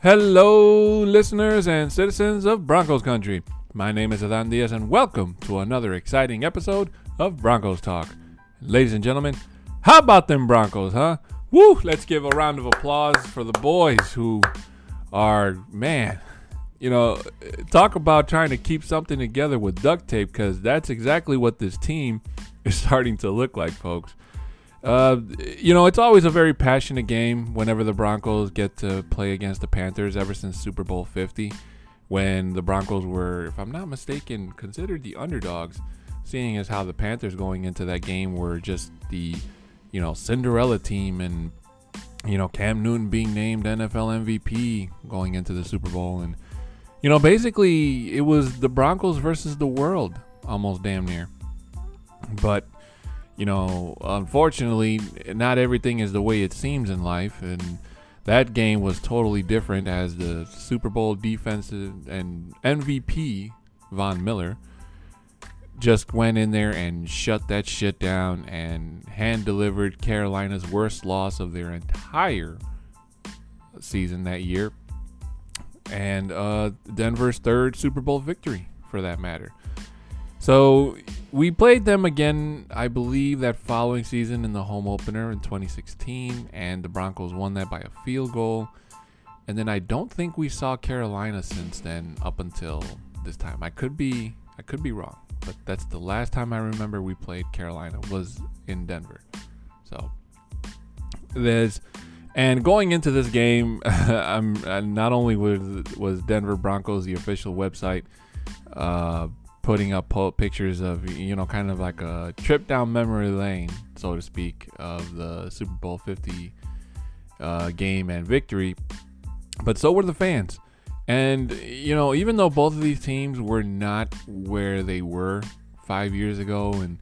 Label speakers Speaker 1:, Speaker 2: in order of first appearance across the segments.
Speaker 1: Hello, listeners and citizens of Broncos country. My name is Adan Diaz, and welcome to another exciting episode of Broncos Talk. Ladies and gentlemen, how about them Broncos, huh? Woo! Let's give a round of applause for the boys who are, man, you know, talk about trying to keep something together with duct tape because that's exactly what this team is starting to look like, folks. Uh, you know, it's always a very passionate game whenever the Broncos get to play against the Panthers ever since Super Bowl 50, when the Broncos were, if I'm not mistaken, considered the underdogs, seeing as how the Panthers going into that game were just the, you know, Cinderella team and, you know, Cam Newton being named NFL MVP going into the Super Bowl. And, you know, basically it was the Broncos versus the world almost damn near. But, you know, unfortunately, not everything is the way it seems in life, and that game was totally different as the Super Bowl defensive and MVP Von Miller just went in there and shut that shit down and hand delivered Carolina's worst loss of their entire season that year and uh, Denver's third Super Bowl victory for that matter. So we played them again, I believe, that following season in the home opener in 2016, and the Broncos won that by a field goal. And then I don't think we saw Carolina since then up until this time. I could be I could be wrong, but that's the last time I remember we played Carolina was in Denver. So there's and going into this game, I'm uh, not only was was Denver Broncos the official website uh, putting up po- pictures of you know kind of like a trip down memory lane, so to speak, of the Super Bowl 50 uh, game and victory, but so were the fans. And you know, even though both of these teams were not where they were five years ago, and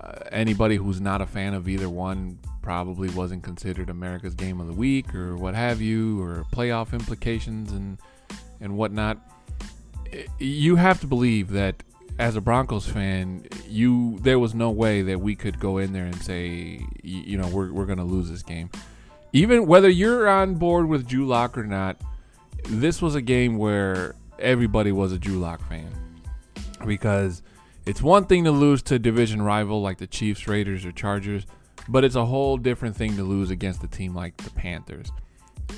Speaker 1: uh, anybody who's not a fan of either one probably wasn't considered America's game of the week or what have you, or playoff implications and and whatnot. You have to believe that as a Broncos fan, you there was no way that we could go in there and say, you know, we're we're gonna lose this game. Even whether you're on board with Drew Lock or not, this was a game where everybody was a Drew Lock fan because it's one thing to lose to a division rival like the Chiefs, Raiders, or Chargers but it's a whole different thing to lose against a team like the Panthers.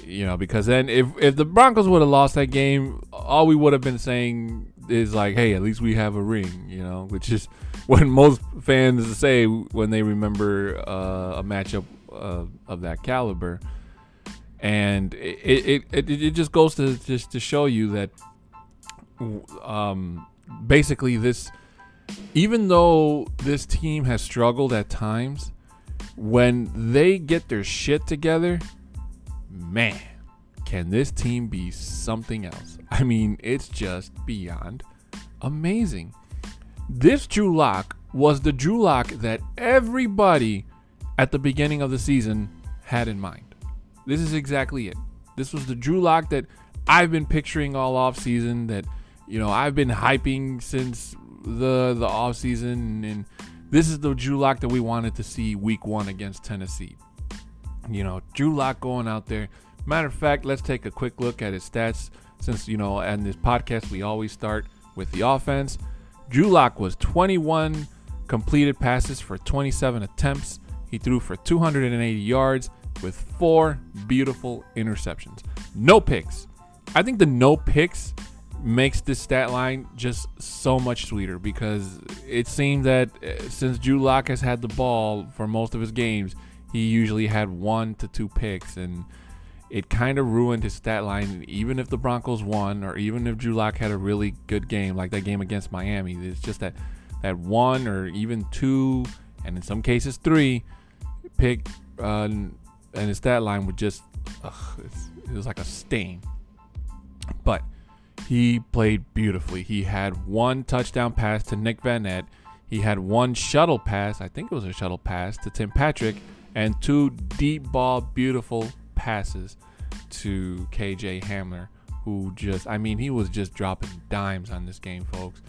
Speaker 1: You know, because then if if the Broncos would have lost that game, all we would have been saying is like, "Hey, at least we have a ring," you know, which is what most fans say when they remember uh, a matchup uh, of that caliber. And it, it, it, it just goes to just to show you that um, basically this, even though this team has struggled at times, when they get their shit together, man, can this team be something else? I mean, it's just beyond amazing. This Drew Lock was the Drew Lock that everybody at the beginning of the season had in mind. This is exactly it. This was the Drew Lock that I've been picturing all off season that you know I've been hyping since the the off season and this is the Drew Lock that we wanted to see week one against Tennessee. You know, Drew Lock going out there. Matter of fact, let's take a quick look at his stats since, you know, in this podcast, we always start with the offense. Drew Lock was 21 completed passes for 27 attempts. He threw for 280 yards with four beautiful interceptions. No picks. I think the no picks makes this stat line just so much sweeter because it seems that uh, since Drew Lock has had the ball for most of his games, he usually had one to two picks, and it kind of ruined his stat line. Even if the Broncos won, or even if Drew Lock had a really good game, like that game against Miami, it's just that that one or even two, and in some cases three, pick, uh, and his stat line would just, ugh, it was like a stain. But he played beautifully. He had one touchdown pass to Nick Vannett. He had one shuttle pass, I think it was a shuttle pass, to Tim Patrick, and two deep ball, beautiful passes to KJ Hamler, who just, I mean, he was just dropping dimes on this game, folks.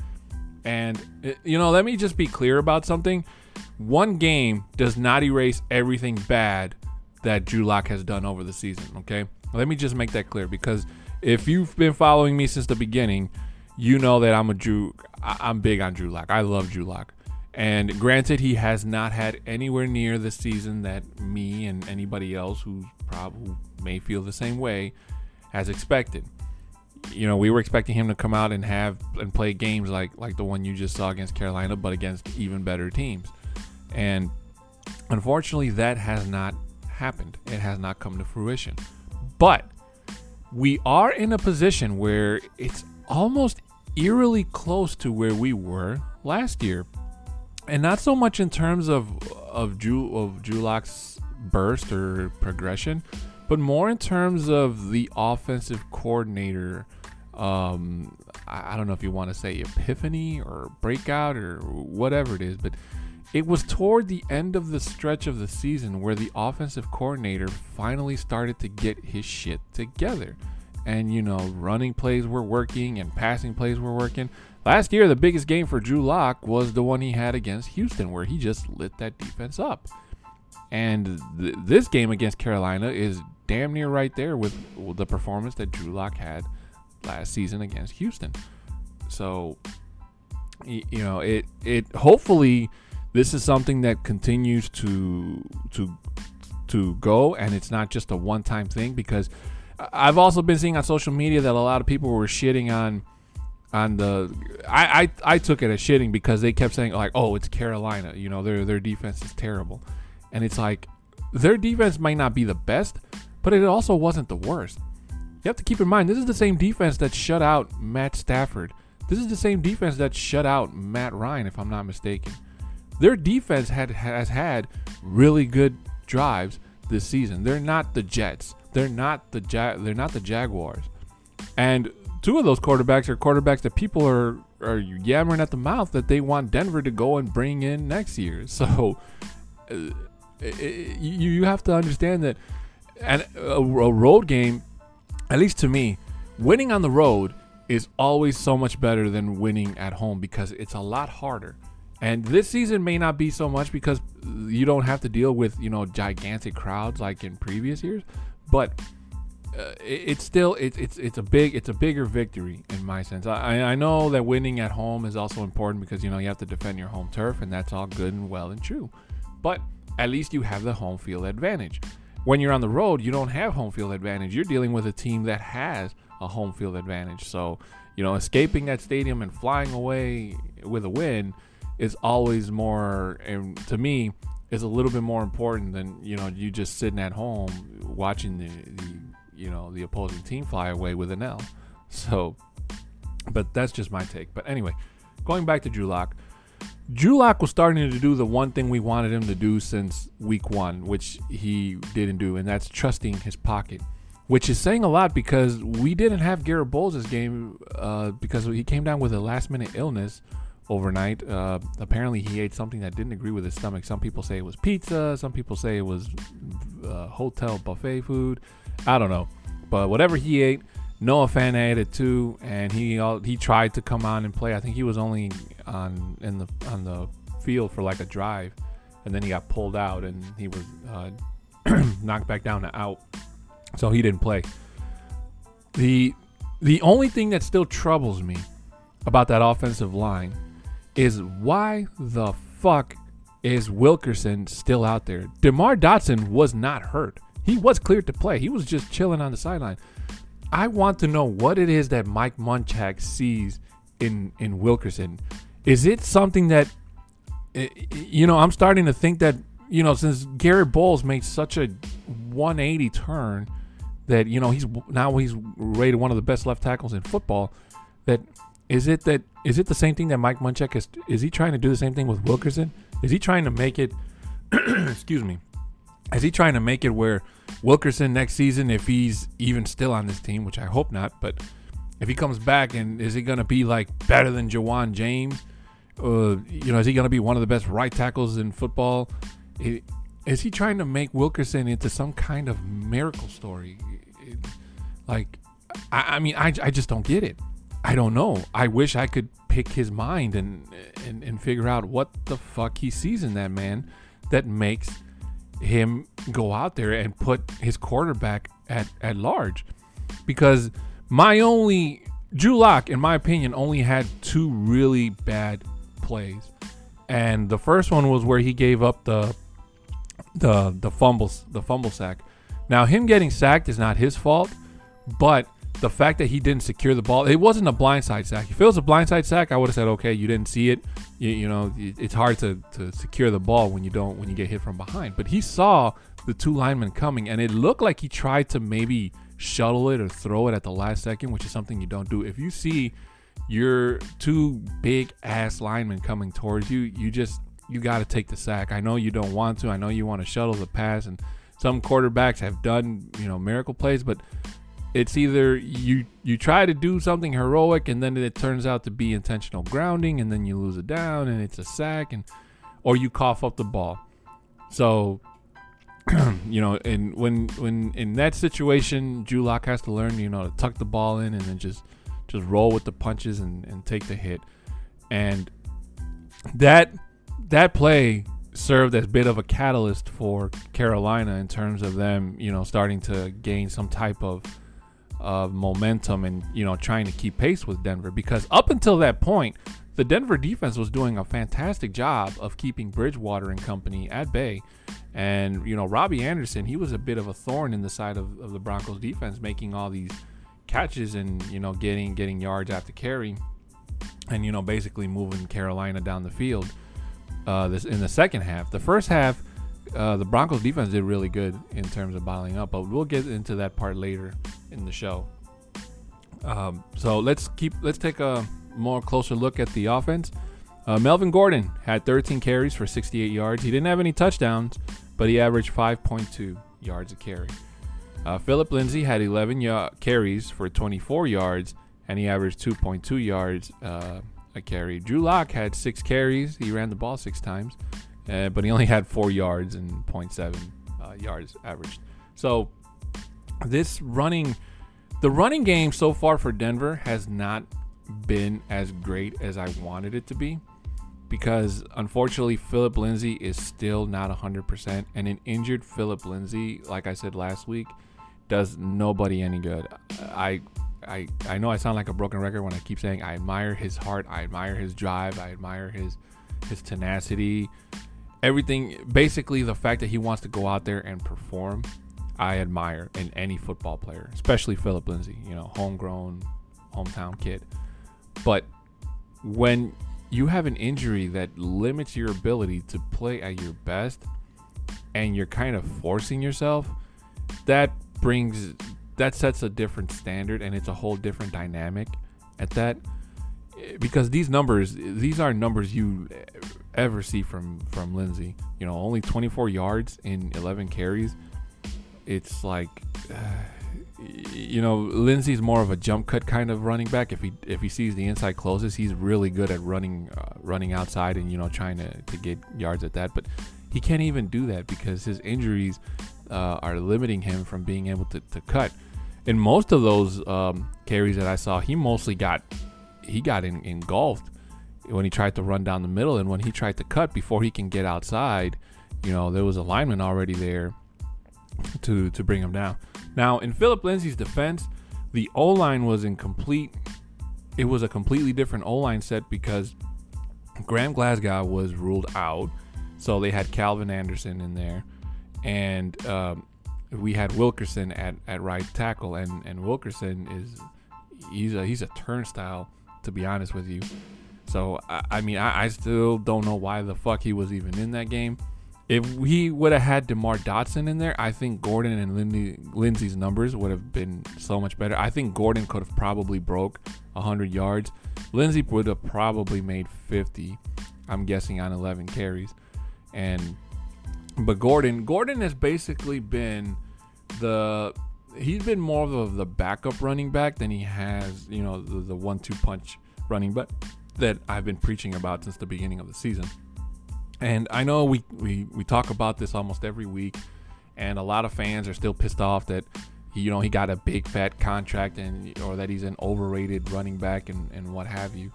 Speaker 1: And, uh, you know, let me just be clear about something. One game does not erase everything bad that Drew Lock has done over the season, okay? Let me just make that clear because if you've been following me since the beginning, you know that I'm a Drew. I'm big on Drew Lock. I love Drew Lock. And granted, he has not had anywhere near the season that me and anybody else who probably may feel the same way has expected. You know, we were expecting him to come out and have and play games like like the one you just saw against Carolina, but against even better teams. And unfortunately, that has not happened. It has not come to fruition. But we are in a position where it's almost eerily close to where we were last year and not so much in terms of of Drew of Lock's burst or progression, but more in terms of the offensive coordinator. Um, I, I don't know if you want to say epiphany or breakout or whatever it is, but it was toward the end of the stretch of the season where the offensive coordinator finally started to get his shit together. And, you know, running plays were working and passing plays were working. Last year, the biggest game for Drew Lock was the one he had against Houston, where he just lit that defense up. And th- this game against Carolina is damn near right there with, the performance that Drew Lock had last season against Houston. So, you know, it it hopefully this is something that continues to to to go, and it's not just a one time thing because I've also been seeing on social media that a lot of people were shitting on on the I, I I took it as shitting because they kept saying like oh it's Carolina. You know their their defense is terrible. And it's like their defense might not be the best but it also wasn't the worst. You have to keep in mind this is the same defense that shut out Matt Stafford. This is the same defense that shut out Matt Ryan if I'm not mistaken. Their defense had has had really good drives this season. They're not the Jets. They're not the ja- they're not the Jaguars. And two of those quarterbacks are quarterbacks that people are are yammering at the mouth that they want Denver to go and bring in next year. So uh, it, you you have to understand that and a, a road game, at least to me, winning on the road is always so much better than winning at home because it's a lot harder. And this season may not be so much because you don't have to deal with, you know, gigantic crowds like in previous years, but uh, it, it's still it's it's it's a big it's a bigger victory in my sense. I I know that winning at home is also important because you know you have to defend your home turf and that's all good and well and true, but at least you have the home field advantage. When you're on the road, you don't have home field advantage. You're dealing with a team that has a home field advantage. So you know escaping that stadium and flying away with a win is always more and to me is a little bit more important than you know you just sitting at home watching the, the you know the opposing team fly away with an L. So, but that's just my take. But anyway, going back to Drew Lock was starting to do the one thing we wanted him to do since week one, which he didn't do, and that's trusting his pocket. Which is saying a lot because we didn't have Garett Bolles' game uh, because he came down with a last minute illness overnight. Uh, apparently, he ate something that didn't agree with his stomach. Some people say it was pizza. Some people say it was uh, hotel buffet food. I don't know, but whatever he ate, Noah Fant ate it too, and he he tried to come on and play. I think he was only on in the on the field for like a drive, and then he got pulled out and he was uh, knocked back down to out, so he didn't play. the The only thing that still troubles me about that offensive line is why the fuck is Wilkerson still out there? DeMar Dotson was not hurt. He was cleared to play. He was just chilling on the sideline. I want to know what it is that Mike Munchak sees in in Wilkerson. Is it something that eh, eh, you know? I'm starting to think that you know since Garett Bolles made such a 180 turn that you know he's now he's rated one of the best left tackles in football. That is it that is it the same thing that Mike Munchak is? Is he trying to do the same thing with Wilkerson? Is he trying to make it? excuse me. Is he trying to make it where Wilkerson next season, if he's even still on this team, which I hope not, but if he comes back and is he going to be like better than Ja'Wuan James? Uh, you know, is he going to be one of the best right tackles in football? Is he trying to make Wilkerson into some kind of miracle story? Like, I, I mean, I, I just don't get it. I don't know. I wish I could pick his mind and, and and figure out what the fuck he sees in that man that makes him go out there and put his quarterback at, at large. Because My only Drew Lock, in my opinion, only had two really bad plays, and the first one was where he gave up the the the fumbles the fumble sack. Now him getting sacked is not his fault, but the fact that he didn't secure the ball, it wasn't a blindside sack. If it was a blindside sack, I would have said, okay, you didn't see it. You, you know, it's hard to, to secure the ball when you don't when you get hit from behind. But he saw the two linemen coming, and it looked like he tried to maybe shuttle it or throw it at the last second, which is something you don't do. If you see your two big ass linemen coming towards you, you just you got to take the sack. I know you don't want to. I know you want to shuttle the pass, and some quarterbacks have done you know miracle plays, but it's either you you try to do something heroic and then it turns out to be intentional grounding and then you lose it down and it's a sack and or you cough up the ball. So you know, and when when in that situation, Drew Lock has to learn, you know, to tuck the ball in and then just just roll with the punches and, and take the hit. And that that play served as a bit of a catalyst for Carolina in terms of them, you know, starting to gain some type of of momentum and you know trying to keep pace with Denver because up until that point the Denver defense was doing a fantastic job of keeping Bridgewater and company at bay. And you know Robbie Anderson he was a bit of a thorn in the side of, of the Broncos defense making all these catches and you know getting getting yards after carry and you know basically moving Carolina down the field uh, this in the second half. The first half uh, the Broncos defense did really good in terms of bottling up, but we'll get into that part later in the show. Um, so let's keep let's take a more closer look at the offense. Uh, Melvin Gordon had 13 carries for 68 yards. He didn't have any touchdowns, but he averaged 5.2 yards a carry. Uh, Phillip Lindsay had 11 y- carries for 24 yards, and he averaged 2.2 yards uh, a carry. Drew Lock had six carries. He ran the ball six times uh, but he only had four yards and 0.7 uh, yards averaged. So this running, the running game so far for Denver has not been as great as I wanted it to be because unfortunately Phillip Lindsay is still not 100% and an injured Phillip Lindsay like I said last week does nobody any good. I I I know I sound like a broken record when I keep saying I admire his heart, I admire his drive, I admire his his tenacity, everything basically the fact that he wants to go out there and perform i admire in any football player especially phillip lindsay you know homegrown hometown kid. But when you have an injury that limits your ability to play at your best and you're kind of forcing yourself that brings that sets a different standard and it's a whole different dynamic at that. Because these numbers these are numbers you ever see from from Lindsay. You know, only 24 yards in 11 carries. It's like, you know, Lindsay's more of a jump cut kind of running back. If he if he sees the inside closes, he's really good at running uh, running outside and you know trying to to get yards at that. But he can't even do that because his injuries uh, are limiting him from being able to, to cut. In most of those um, carries that I saw, he mostly got he got in, engulfed when he tried to run down the middle and when he tried to cut before he can get outside, you know, there was a lineman already there to to bring him down. Now, in Phillip Lindsay's defense, the O line was in complete. It was a completely different O line set because Graham Glasgow was ruled out, so they had Calvin Anderson in there, and um, we had Wilkerson at, at right tackle, and and Wilkerson is he's a he's a turnstile to be honest with you. So I, I mean, I, I, still don't know why the fuck he was even in that game. If he would have had DeMar Dotson in there, I think Gordon and Lindy, Lindsay's numbers would have been so much better. I think Gordon could have probably broke 100 yards. Lindsay would have probably made 50. I'm guessing on 11 carries, and but Gordon, Gordon has basically been the he's been more of the backup running back than he has, you know, the, the one-two punch running back that I've been preaching about since the beginning of the season. And I know we, we, we talk about this almost every week, and a lot of fans are still pissed off that you know he got a big fat contract and or that he's an overrated running back and, and what have you.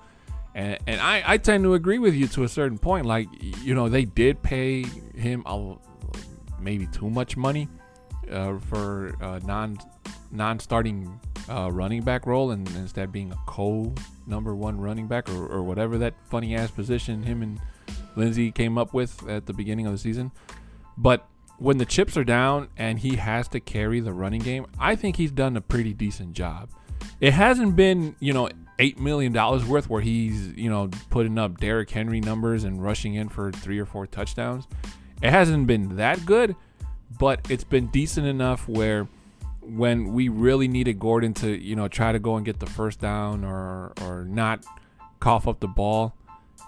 Speaker 1: And, and I, I tend to agree with you to a certain point. Like, you know, they did pay him a, maybe too much money uh, for uh, non non starting uh, running back role and instead being a co number one running back or, or whatever that funny ass position him and Lindsay came up with at the beginning of the season. But when the chips are down and he has to carry the running game, I think he's done a pretty decent job. It hasn't been, you know, eight million dollars worth where he's, you know, putting up Derrick Henry numbers and rushing in for three or four touchdowns. It hasn't been that good, but it's been decent enough where when we really needed Gordon to, you know, try to go and get the first down or or not cough up the ball,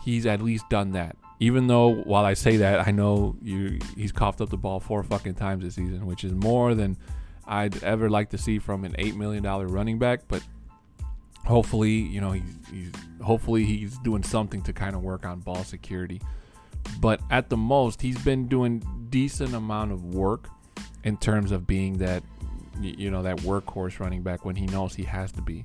Speaker 1: he's at least done that. Even though while I say that, I know you he's coughed up the ball four fucking times this season, which is more than I'd ever like to see from an eight million dollar running back. But hopefully, you know, he's, he's hopefully he's doing something to kind of work on ball security. But at the most, he's been doing decent amount of work in terms of being that you know that workhorse running back when he knows he has to be.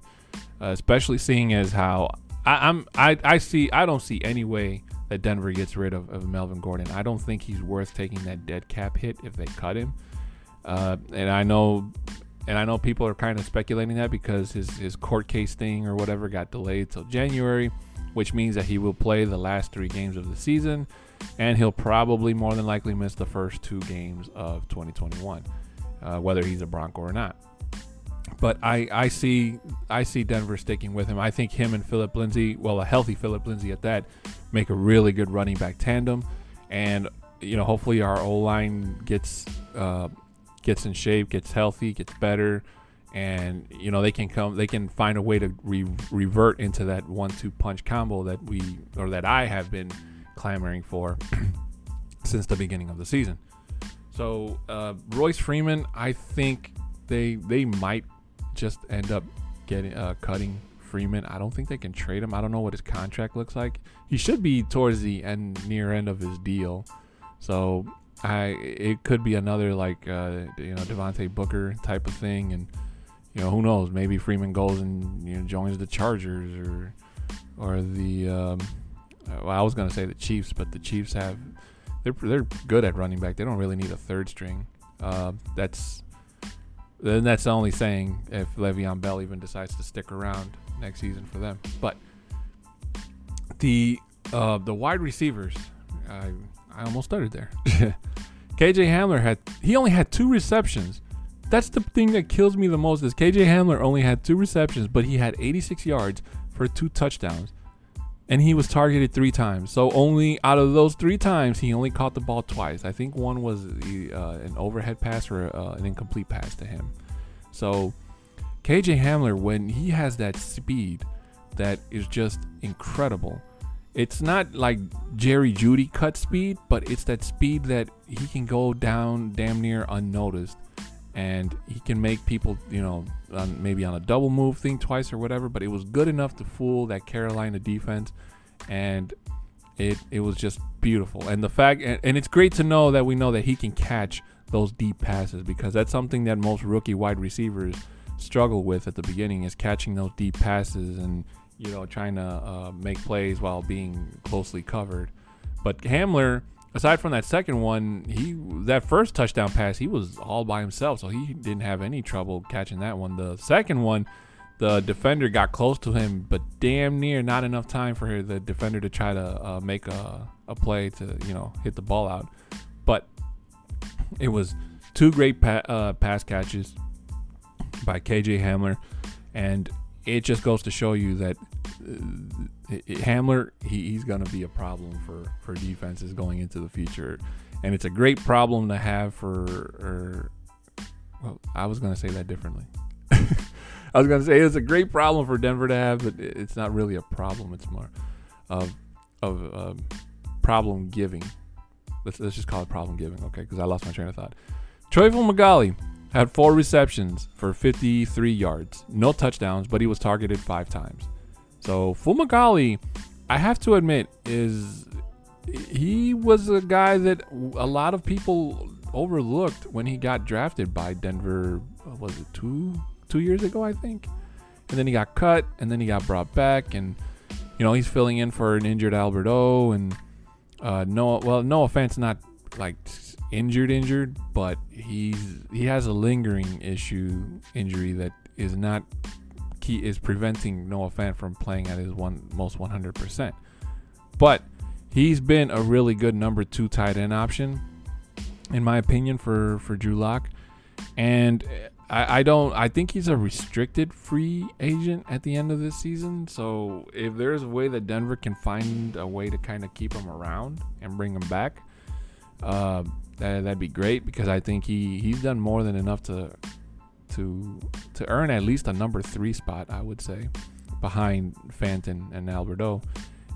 Speaker 1: Uh, especially seeing as how I, I'm I, I see I don't see any way that Denver gets rid of, of Melvin Gordon. I don't think he's worth taking that dead cap hit if they cut him. Uh, and I know and I know people are kind of speculating that because his, his court case thing or whatever got delayed till January, which means that he will play the last three games of the season, and he'll probably more than likely miss the first two games of 2021, uh, whether he's a Bronco or not. But I, I see I see Denver sticking with him. I think him and Phillip Lindsay, well, a healthy Phillip Lindsay at that, make a really good running back tandem, and you know hopefully our O line gets uh, gets in shape, gets healthy, gets better, and you know they can come, they can find a way to re- revert into that one-two punch combo that we or that I have been clamoring for since the beginning of the season. So uh, Royce Freeman, I think they they might just end up getting uh, cutting Freeman. I don't think they can trade him. I don't know what his contract looks like. He should be towards the end near end of his deal. So I it could be another like uh, you know Devontae Booker type of thing, and you know who knows maybe Freeman goes and you know joins the Chargers or or the um, well I was gonna say the Chiefs, but the Chiefs have they're they're good at running back. They don't really need a third string. Uh, that's then that's only saying if Le'Veon Bell even decides to stick around next season for them. But the uh, the wide receivers, I I almost started there. KJ Hamler had he only had two receptions. That's the thing that kills me the most is KJ Hamler only had two receptions, but he had 86 yards for two touchdowns. And he was targeted three times. So only out of those three times, he only caught the ball twice. I think one was uh, an overhead pass or uh, an incomplete pass to him. So KJ Hamler, when he has that speed, that is just incredible it's not like Jerry Jeudy cut speed, but it's that speed that he can go down damn near unnoticed, and he can make people, you know, on, maybe on a double move thing twice or whatever. But it was good enough to fool that Carolina defense, and it it was just beautiful. And the fact, and, and it's great to know that we know that he can catch those deep passes because that's something that most rookie wide receivers struggle with at the beginning is catching those deep passes and you know, trying to uh, make plays while being closely covered. But Hamler, aside from that second one, he that first touchdown pass, he was all by himself, so he didn't have any trouble catching that one. The second one, the defender got close to him, but damn near not enough time for the defender to try to uh, make a, a play to you know hit the ball out. But it was two great pa- uh, pass catches by KJ Hamler, and it just goes to show you that Hamler he, he's going to be a problem for for defenses going into the future, and it's a great problem to have for. Or, well, I was going to say that differently. I was going to say it's a great problem for Denver to have, but it's not really a problem. It's more of of um, problem giving. Let's let's just call it problem giving, okay? Because I lost my train of thought. Troy Fumagalli had four receptions for 53 yards, no touchdowns, but he was targeted five times. So Fumagalli, I have to admit, is he was a guy that a lot of people overlooked when he got drafted by Denver. Was it two two years ago? I think, and then he got cut, and then he got brought back, and you know he's filling in for an injured Albert O. And uh, no, well, no offense, not like injured injured, but he's he has a lingering issue injury that is not key is preventing Noah Fant from playing at his one most 100%. But he's been a really good number two tight end option, in my opinion, for for Drew Lock. And I, I don't. I think he's a restricted free agent at the end of this season. So if there's a way that Denver can find a way to kind of keep him around and bring him back, uh, that that'd be great because I think he he's done more than enough to to to earn at least a number three spot. I would say behind Fanton and Albert O.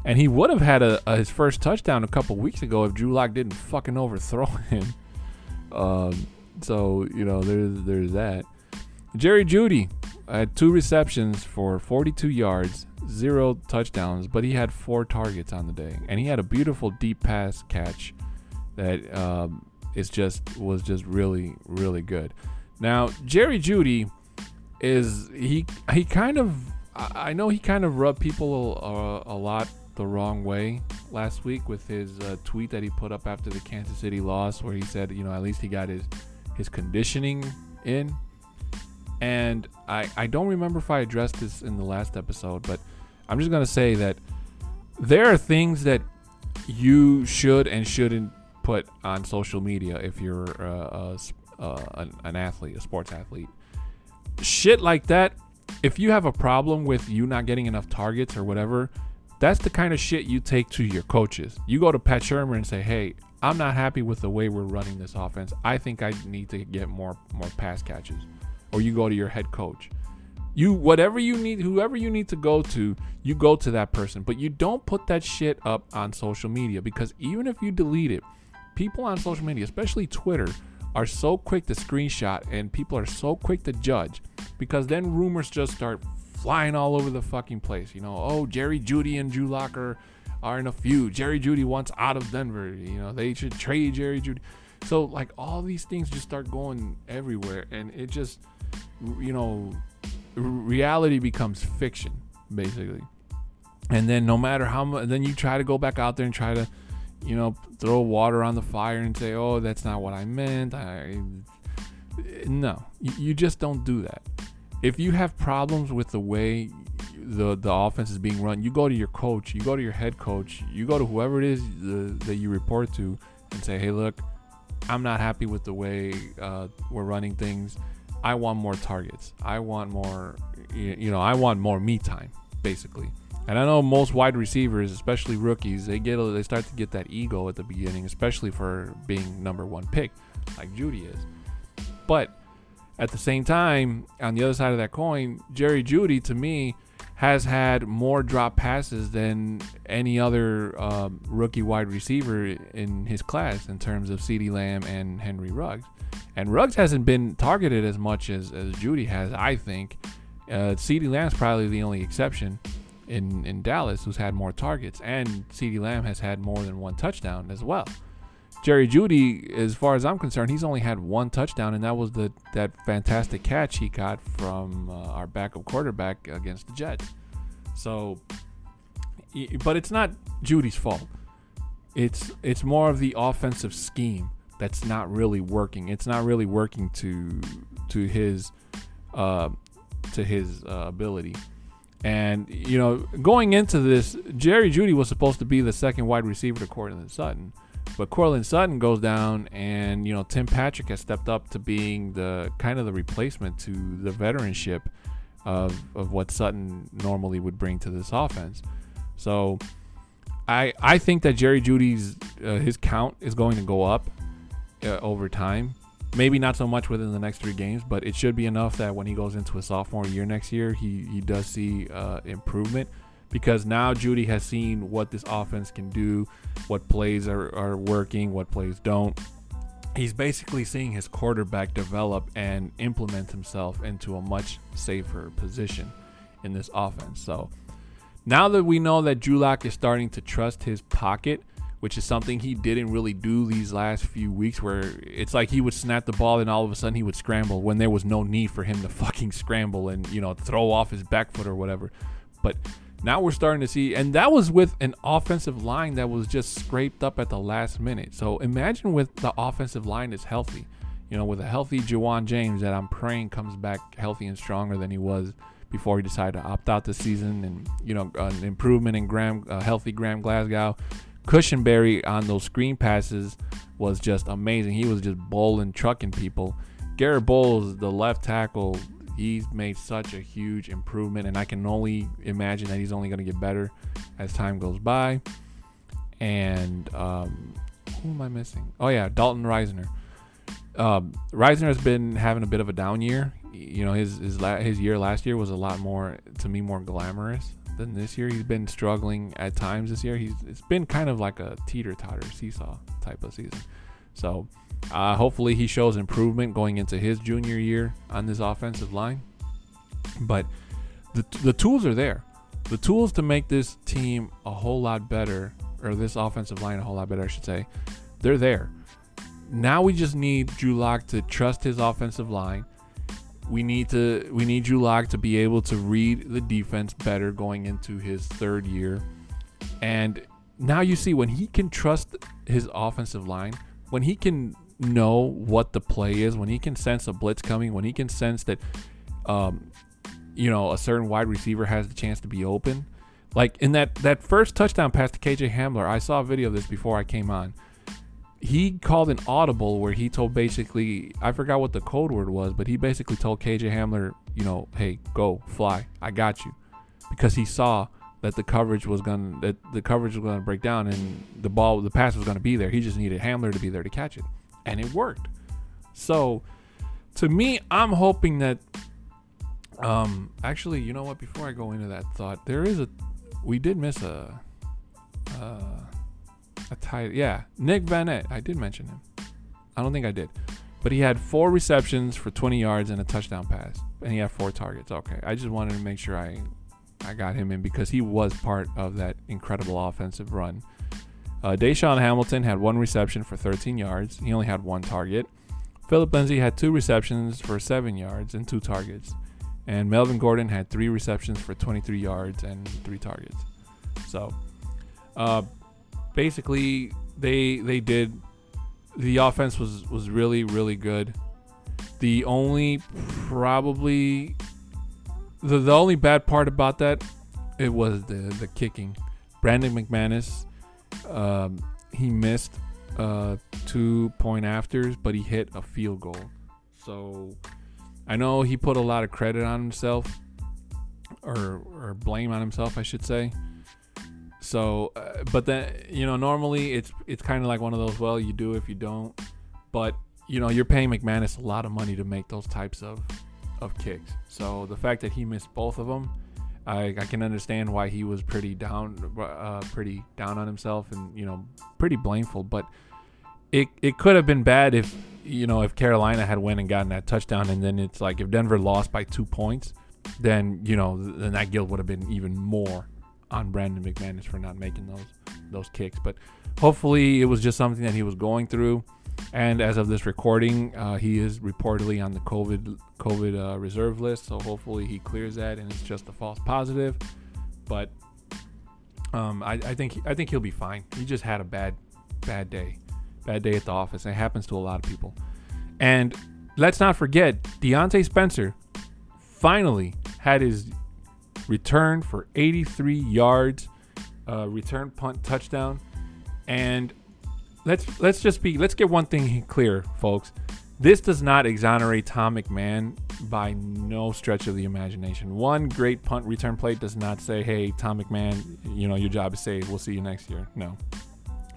Speaker 1: And he would have had a, a, his first touchdown a couple weeks ago if Drew Lock didn't fucking overthrow him. Um, so you know, there's there's that. Jerry Jeudy had two receptions for 42 yards, zero touchdowns, but he had four targets on the day, and he had a beautiful deep pass catch that um, is just was just really really good. Now Jerry Jeudy is he he kind of I know he kind of rubbed people a, a lot the wrong way last week with his uh, tweet that he put up after the Kansas City loss, where he said, you know, at least he got his his conditioning in. And I, I don't remember if I addressed this in the last episode, but I'm just going to say that there are things that you should and shouldn't put on social media if you're uh, a, uh, an, an athlete, a sports athlete. Shit like that, if you have a problem with you not getting enough targets or whatever, that's the kind of shit you take to your coaches. You go to Pat Shurmur and say, "Hey, I'm not happy with the way we're running this offense. I think I need to get more more pass catches. Or you go to your head coach. You whatever you need, whoever you need to go to, you go to that person. But you don't put that shit up on social media because even if you delete it, people on social media, especially Twitter, are so quick to screenshot and people are so quick to judge because then rumors just start flying all over the fucking place. You know, oh Jerry Jeudy and Drew Locker are in a feud. Jerry Jeudy wants out of Denver. You know, they should trade Jerry Jeudy. So like all these things just start going everywhere, and it just, you know, reality becomes fiction basically. And then no matter how much, then you try to go back out there and try to, you know, throw water on the fire and say, oh, that's not what I meant. I no, you just don't do that. If you have problems with the way the the offense is being run, you go to your coach, you go to your head coach, you go to whoever it is the, that you report to, and say, "Hey, look, I'm not happy with the way uh, we're running things. I want more targets. I want more, you know, I want more me time, basically." And I know most wide receivers, especially rookies, they get they start to get that ego at the beginning, especially for being number one pick, like Jeudy is. But at the same time, on the other side of that coin, Jerry Jeudy to me has had more drop passes than any other um, rookie wide receiver in his class in terms of CeeDee Lamb and Henry Ruggs. And Ruggs hasn't been targeted as much as, as Jeudy has, I think. Uh, CeeDee Lamb's probably the only exception in, in Dallas who's had more targets. And CeeDee Lamb has had more than one touchdown as well. Jerry Jeudy, as far as I'm concerned, he's only had one touchdown, and that was the that fantastic catch he got from uh, our backup quarterback against the Jets. So, but it's not Jeudy's fault. It's it's more of the offensive scheme that's not really working. It's not really working to to his uh, to his uh, ability. And you know, going into this, Jerry Jeudy was supposed to be the second wide receiver to Courtland Sutton. But Courtland Sutton goes down, and you know Tim Patrick has stepped up to being the kind of the replacement to the veteranship of of what Sutton normally would bring to this offense. So I I think that Jerry Jeudy's uh, his count is going to go up uh, over time. Maybe not so much within the next three games, but it should be enough that when he goes into a sophomore year next year, he he does see uh, improvement because now Jeudy has seen what this offense can do, what plays are, are working, what plays don't. He's basically seeing his quarterback develop and implement himself into a much safer position in this offense. So now that we know that Lock is starting to trust his pocket, which is something he didn't really do these last few weeks, where it's like he would snap the ball and all of a sudden he would scramble when there was no need for him to fucking scramble and, you know, throw off his back foot or whatever. But now we're starting to see, and that was with an offensive line that was just scraped up at the last minute. So imagine with the offensive line is healthy. you know, with a healthy Ja'Wuan James that I'm praying comes back healthy and stronger than he was before he decided to opt out this season, and you know, an improvement in Graham, uh, healthy Graham Glasgow, Cushenberry on those screen passes was just amazing. He was just bowling, trucking people. Garett Bolles, the left tackle, he's made such a huge improvement, and I can only imagine that he's only going to get better as time goes by. And um, who am I missing? Oh yeah, Dalton Risner. Um, Risner has been having a bit of a down year. You know, his his la- his year last year was a lot more to me more glamorous than this year. He's been struggling at times this year. He's it's been kind of like a teeter totter seesaw type of season. So uh, hopefully he shows improvement going into his junior year on this offensive line. But the the tools are there. The tools to make this team a whole lot better, or this offensive line a whole lot better, I should say, they're there. Now we just need Drew Lock to trust his offensive line. We need to we need Lock to be able to read the defense better going into his third year. And now you see when he can trust his offensive line, when he can know what the play is, when he can sense a blitz coming, when he can sense that, um, you know, a certain wide receiver has the chance to be open. Like in that that first touchdown pass to KJ Hamler, I saw a video of this before I came on. He called an audible where he told basically I forgot what the code word was, but he basically told KJ Hamler, you know, hey, go fly, I got you, because he saw that the coverage was gonna that the coverage was gonna break down and the ball the pass was gonna be there. He just needed Hamler to be there to catch it, and it worked. So, to me, I'm hoping that. Um, actually, you know what? Before I go into that thought, there is a we did miss a uh, a tight yeah Nick Vannett. I did mention him. I don't think I did, but he had four receptions for 20 yards and a touchdown pass, and he had four targets. Okay, I just wanted to make sure I I got him in because he was part of that incredible offensive run. Uh, DaeSean Hamilton had one reception for 13 yards. He only had one target. Phillip Lindsay had two receptions for seven yards and two targets. And Melvin Gordon had three receptions for 23 yards and three targets. So, uh, basically, they they did. The offense was was really really good. The only probably the the only bad part about that it was the the kicking. Brandon McManus, um, he missed uh, two point afters, but he hit a field goal. So I know he put a lot of credit on himself, or or blame on himself, I should say. So, uh, but then you know, normally it's it's kind of like one of those. Well, you do if you don't, but you know, you're paying McManus a lot of money to make those types of of kicks. So the fact that he missed both of them, I, I can understand why he was pretty down, uh, pretty down on himself, and you know, pretty blameful. But it it could have been bad if you know if Carolina had went and gotten that touchdown, and then it's like if Denver lost by two points, then you know then that guilt would have been even more on Brandon McManus for not making those those kicks. But hopefully it was just something that he was going through. And as of this recording, uh, he is reportedly on the COVID COVID uh, reserve list. So hopefully he clears that, and it's just a false positive. But um, I, I think I think he'll be fine. He just had a bad bad day, bad day at the office. It happens to a lot of people. And let's not forget, Diontae Spencer finally had his return for 83 yards, uh, return punt touchdown, and let's let's just be let's get one thing clear, folks. This does not exonerate Tom McMahon by no stretch of the imagination. One great punt return play does not say, "Hey, Tom McMahon, you know your job is saved. We'll see you next year." No,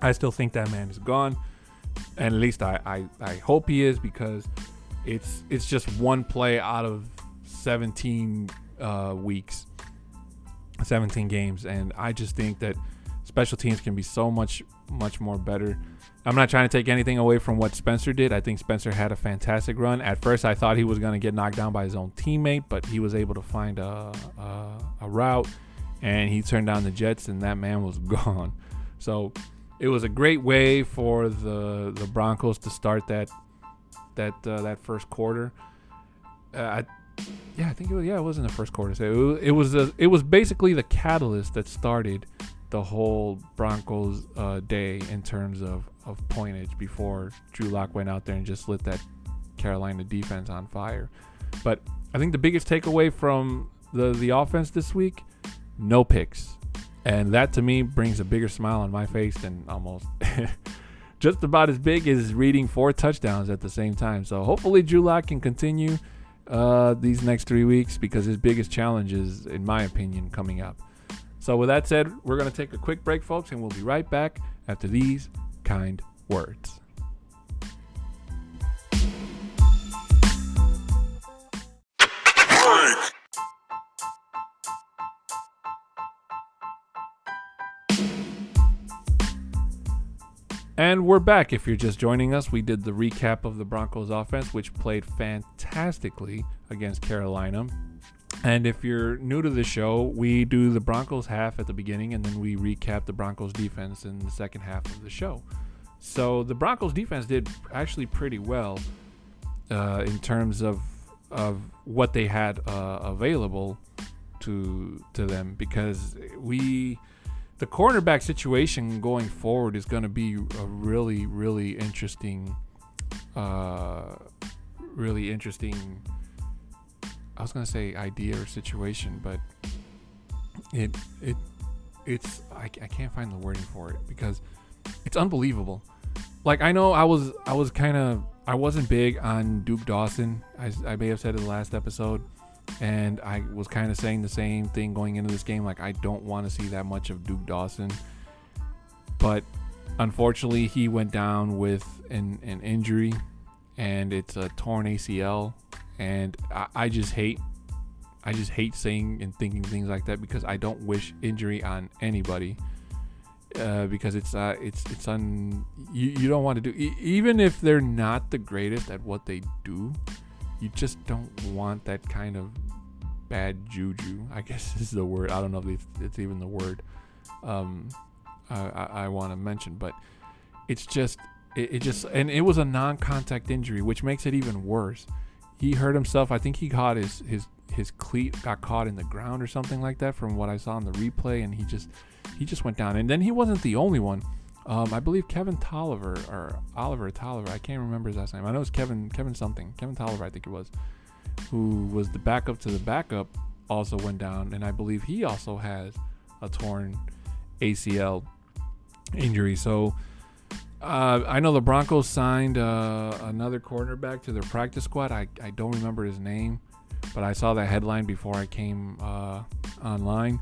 Speaker 1: I still think that man is gone, and at least I I, I hope he is because it's it's just one play out of 17 uh, weeks, 17 games, and I just think that special teams can be so much much more better. I'm not trying to take anything away from what Spencer did. I think Spencer had a fantastic run. At first, I thought he was going to get knocked down by his own teammate, but he was able to find a, a, a route and he turned down the Jets, and that man was gone. So it was a great way for the the Broncos to start that that uh, that first quarter. Uh, I, yeah, I think it was yeah, it was in the first quarter. So it was it was, a, it was basically the catalyst that started the whole Broncos uh, day in terms of, of pointage before Drew Lock went out there and just lit that Carolina defense on fire. But I think the biggest takeaway from the the offense this week, no picks. And that to me brings a bigger smile on my face than almost just about as big as reading four touchdowns at the same time. So hopefully Drew Lock can continue uh, these next three weeks because his biggest challenge is, in my opinion, coming up. So with that said, we're going to take a quick break, folks, and we'll be right back after these kind words. And we're back. If you're just joining us, we did the recap of the Broncos offense, which played fantastically against Carolina. And if you're new to the show, we do the Broncos half at the beginning and then we recap the Broncos defense in the second half of the show. So the Broncos defense did actually pretty well uh, in terms of of what they had uh, available to to them because we the cornerback situation going forward is going to be a really, really interesting, uh, really interesting. I was going to say idea or situation, but it it it's I, I can't find the wording for it because it's unbelievable. Like I know I was I was kind of I wasn't big on Duke Dawson. I, I may have said in the last episode and I was kind of saying the same thing going into this game. Like, I don't want to see that much of Duke Dawson. But unfortunately, he went down with an, an injury, and it's a torn ACL. And I, I just hate, I just hate saying and thinking things like that because I don't wish injury on anybody. Uh, because it's uh, it's it's un you, you don't want to do e- even if they're not the greatest at what they do you just don't want that kind of bad juju. I guess is the word. I don't know if it's even the word um, I, I want to mention, but it's just it, it just and it was a non-contact injury, which makes it even worse. He hurt himself. I think he caught his his his cleat got caught in the ground or something like that from what I saw in the replay, and he just he just went down. And then he wasn't the only one. Um, I believe Kevin Toliver or Oliver Toliver. I can't remember his last name. I know it's Kevin Kevin something. Kevin Toliver, I think it was, who was the backup to the backup, also went down, and I believe he also has a torn ACL injury. So uh, I know the Broncos signed uh, another cornerback to their practice squad. I, I don't remember his name, but I saw that headline before I came uh, online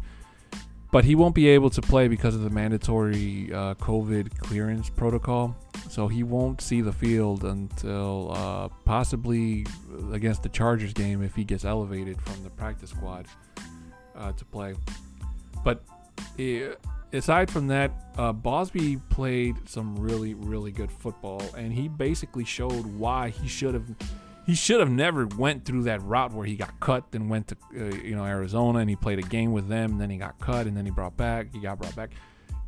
Speaker 1: but he won't be able to play because of the mandatory uh, COVID clearance protocol. So he won't see the field until uh, possibly against the Chargers game if he gets elevated from the practice squad uh, to play. But aside from that, uh, Bausby played some really, really good football, and he basically showed why he should have he should have never went through that route where he got cut and went to uh, you know Arizona and he played a game with them and then he got cut and then he brought back he got brought back.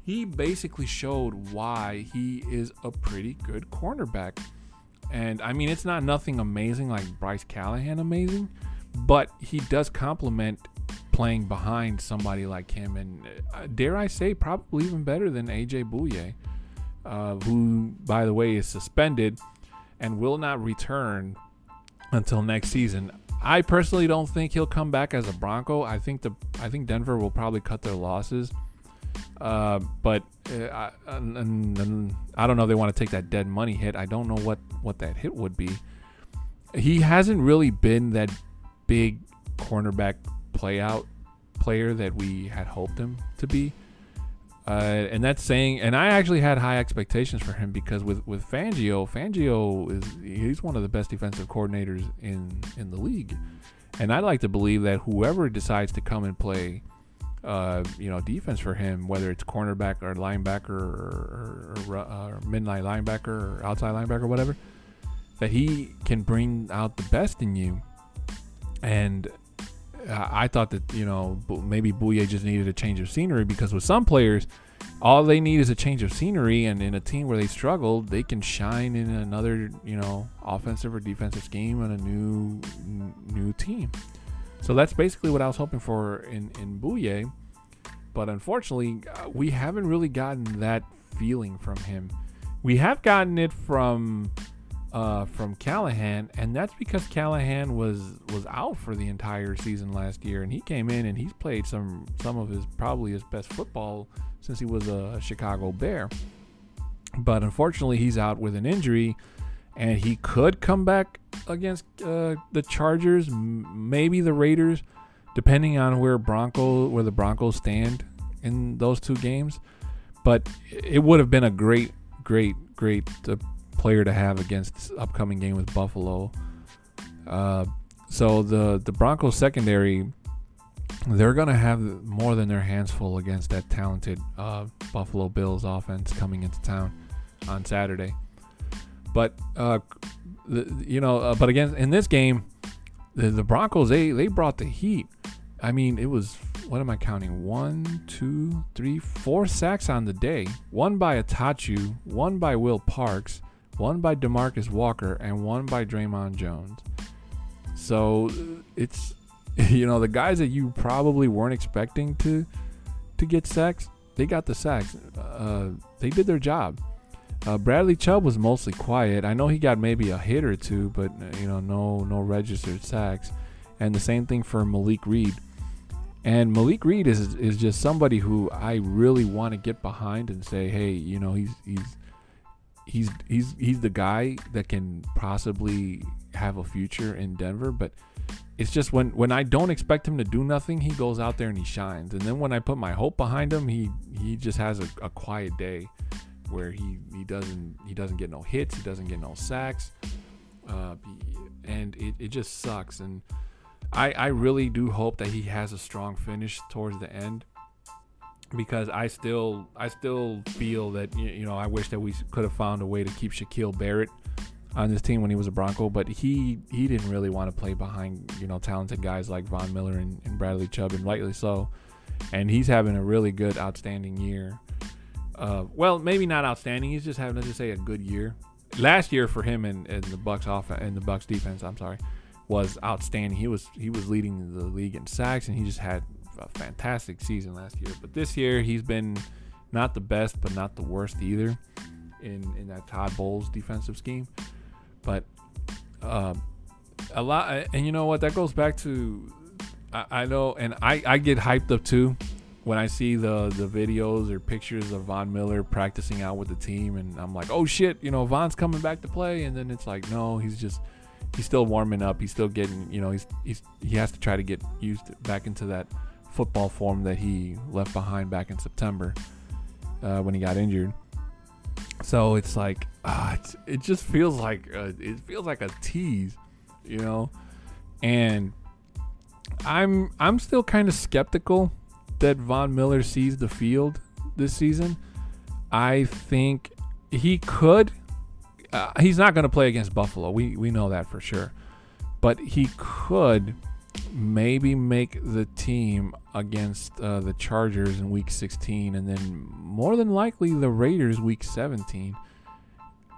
Speaker 1: He basically showed why he is a pretty good cornerback. And I mean it's not nothing amazing like Bryce Callahan amazing but he does complement playing behind somebody like him and uh, dare I say probably even better than AJ Bouye uh, who by the way is suspended and will not return until next season. I personally don't think he'll come back as a Bronco. I think the I think Denver will probably cut their losses. Uh, but uh, I, and, and I don't know they want to take that dead money hit. I don't know what what that hit would be. He hasn't really been that big cornerback play out player that we had hoped him to be. Uh, and that's saying, and I actually had high expectations for him because with with Fangio, Fangio is he's one of the best defensive coordinators in in the league, and I like to believe that whoever decides to come and play, uh, you know, defense for him, whether it's cornerback or linebacker or, or, or, uh, or midnight linebacker or outside linebacker, or whatever, that he can bring out the best in you, and I thought that you know maybe Bouye just needed a change of scenery because with some players, all they need is a change of scenery, and in a team where they struggled, they can shine in another you know offensive or defensive scheme on a new new team. So that's basically what I was hoping for in in Bouye, but unfortunately, uh, we haven't really gotten that feeling from him. We have gotten it from uh, from Callahan, and that's because Callahan was was out for the entire season last year, and he came in and he's played some some of his probably his best football since he was a Chicago Bear. But unfortunately, he's out with an injury, and he could come back against uh, the Chargers, m- maybe the Raiders, depending on where Bronco where the Broncos stand in those two games. But it would have been a great, great, great uh, player to have against this upcoming game with Buffalo. Uh, so the the Broncos secondary, they're gonna have more than their hands full against that talented uh, Buffalo Bills offense coming into town on Saturday. But uh, the, you know, uh, but again in this game, the, the Broncos they they brought the heat. I mean, it was what am I counting? One, two, three, four sacks on the day. One by Attaochu, one by Will Parks, one by Demarcus Walker, and one by Dre'Mont Jones. So it's you know the guys that you probably weren't expecting to to get sacks, they got the sacks. Uh, they did their job. Uh, Bradley Chubb was mostly quiet. I know he got maybe a hit or two, but uh, you know no no registered sacks. And the same thing for Malik Reed. And Malik Reed is is just somebody who I really want to get behind and say, hey, you know, he's he's he's he's he's the guy that can possibly have a future in Denver, but it's just when when I don't expect him to do nothing, he goes out there and he shines. And then when I put my hope behind him, he he just has a, a quiet day where he he doesn't he doesn't get no hits, he doesn't get no sacks, uh, and it, it just sucks. And I I really do hope that he has a strong finish towards the end because I still I still feel that you know I wish that we could have found a way to keep Shaquille Barrett on this team when he was a Bronco, but he he didn't really want to play behind you know talented guys like Von Miller and, and Bradley Chubb, and rightly so. And he's having a really good, outstanding year. Uh, well, maybe not outstanding. He's just having, let's just say, a good year. Last year for him and, and the Bucks off and the Bucks defense, I'm sorry, was outstanding. He was he was leading the league in sacks, and he just had a fantastic season last year. But this year, he's been not the best, but not the worst either in in that Todd Bowles defensive scheme. But uh, a lot, and you know what? That goes back to I, I know, and I I get hyped up too when I see the the videos or pictures of Von Miller practicing out with the team, and I'm like, oh shit, you know, Von's coming back to play, and then it's like, no, he's just he's still warming up. He's still getting, you know, he's he's he has to try to get used back into that football form that he left behind back in September uh, when he got injured. So it's like uh, it's, it just feels like a, it feels like a tease, you know, and I'm I'm still kind of skeptical that Von Miller sees the field this season. I think he could. Uh, he's not going to play against Buffalo. We we know that for sure, but he could maybe make the team against uh, the Chargers in Week 16, and then more than likely the Raiders Week 17.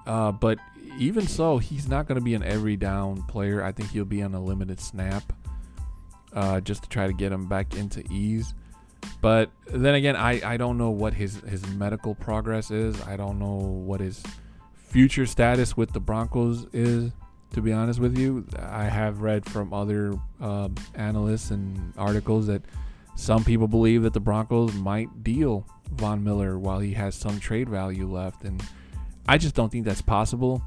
Speaker 1: Uh, but even so, he's not going to be an every down player. I think he'll be on a limited snap uh, just to try to get him back into ease. But then again, I, I don't know what his, his medical progress is. I don't know what his future status with the Broncos is to be honest with you. I have read from other uh, analysts and articles that some people believe that the Broncos might deal Von Miller while he has some trade value left. And I just don't think that's possible.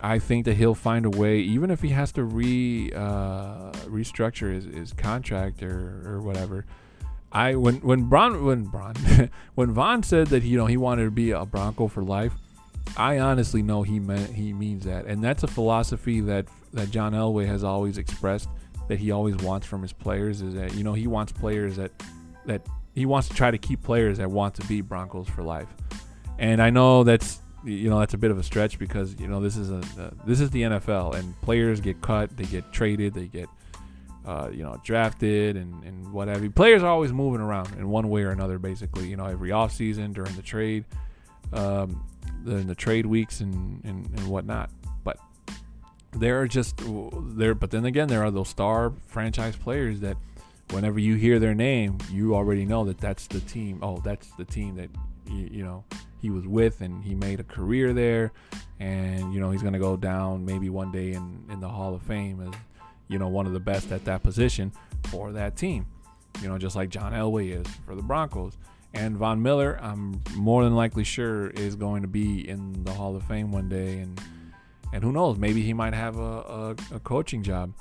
Speaker 1: I think that he'll find a way, even if he has to re uh, restructure his, his contract or, or whatever. I when when Bron when Bron when Von said that you know he wanted to be a Bronco for life, I honestly know he meant he means that, and that's a philosophy that that John Elway has always expressed that he always wants from his players is that you know he wants players that that he wants to try to keep players that want to be Broncos for life, and I know that's you know that's a bit of a stretch because you know this is a uh, this is the NFL and players get cut, they get traded, they get uh, you know drafted and and whatever. Players are always moving around in one way or another, basically. You know every offseason during the trade. Um, in the trade weeks and, and, and whatnot. But there are just there. But then again, there are those star franchise players that whenever you hear their name, you already know that that's the team. Oh, that's the team that you, you know he was with, and he made a career there. And you know he's gonna go down maybe one day in in the Hall of Fame as you know one of the best at that position for that team. You know, just like John Elway is for the Broncos. And Von Miller, I'm more than likely sure is going to be in the Hall of Fame one day, and and who knows, maybe he might have a, a, a coaching job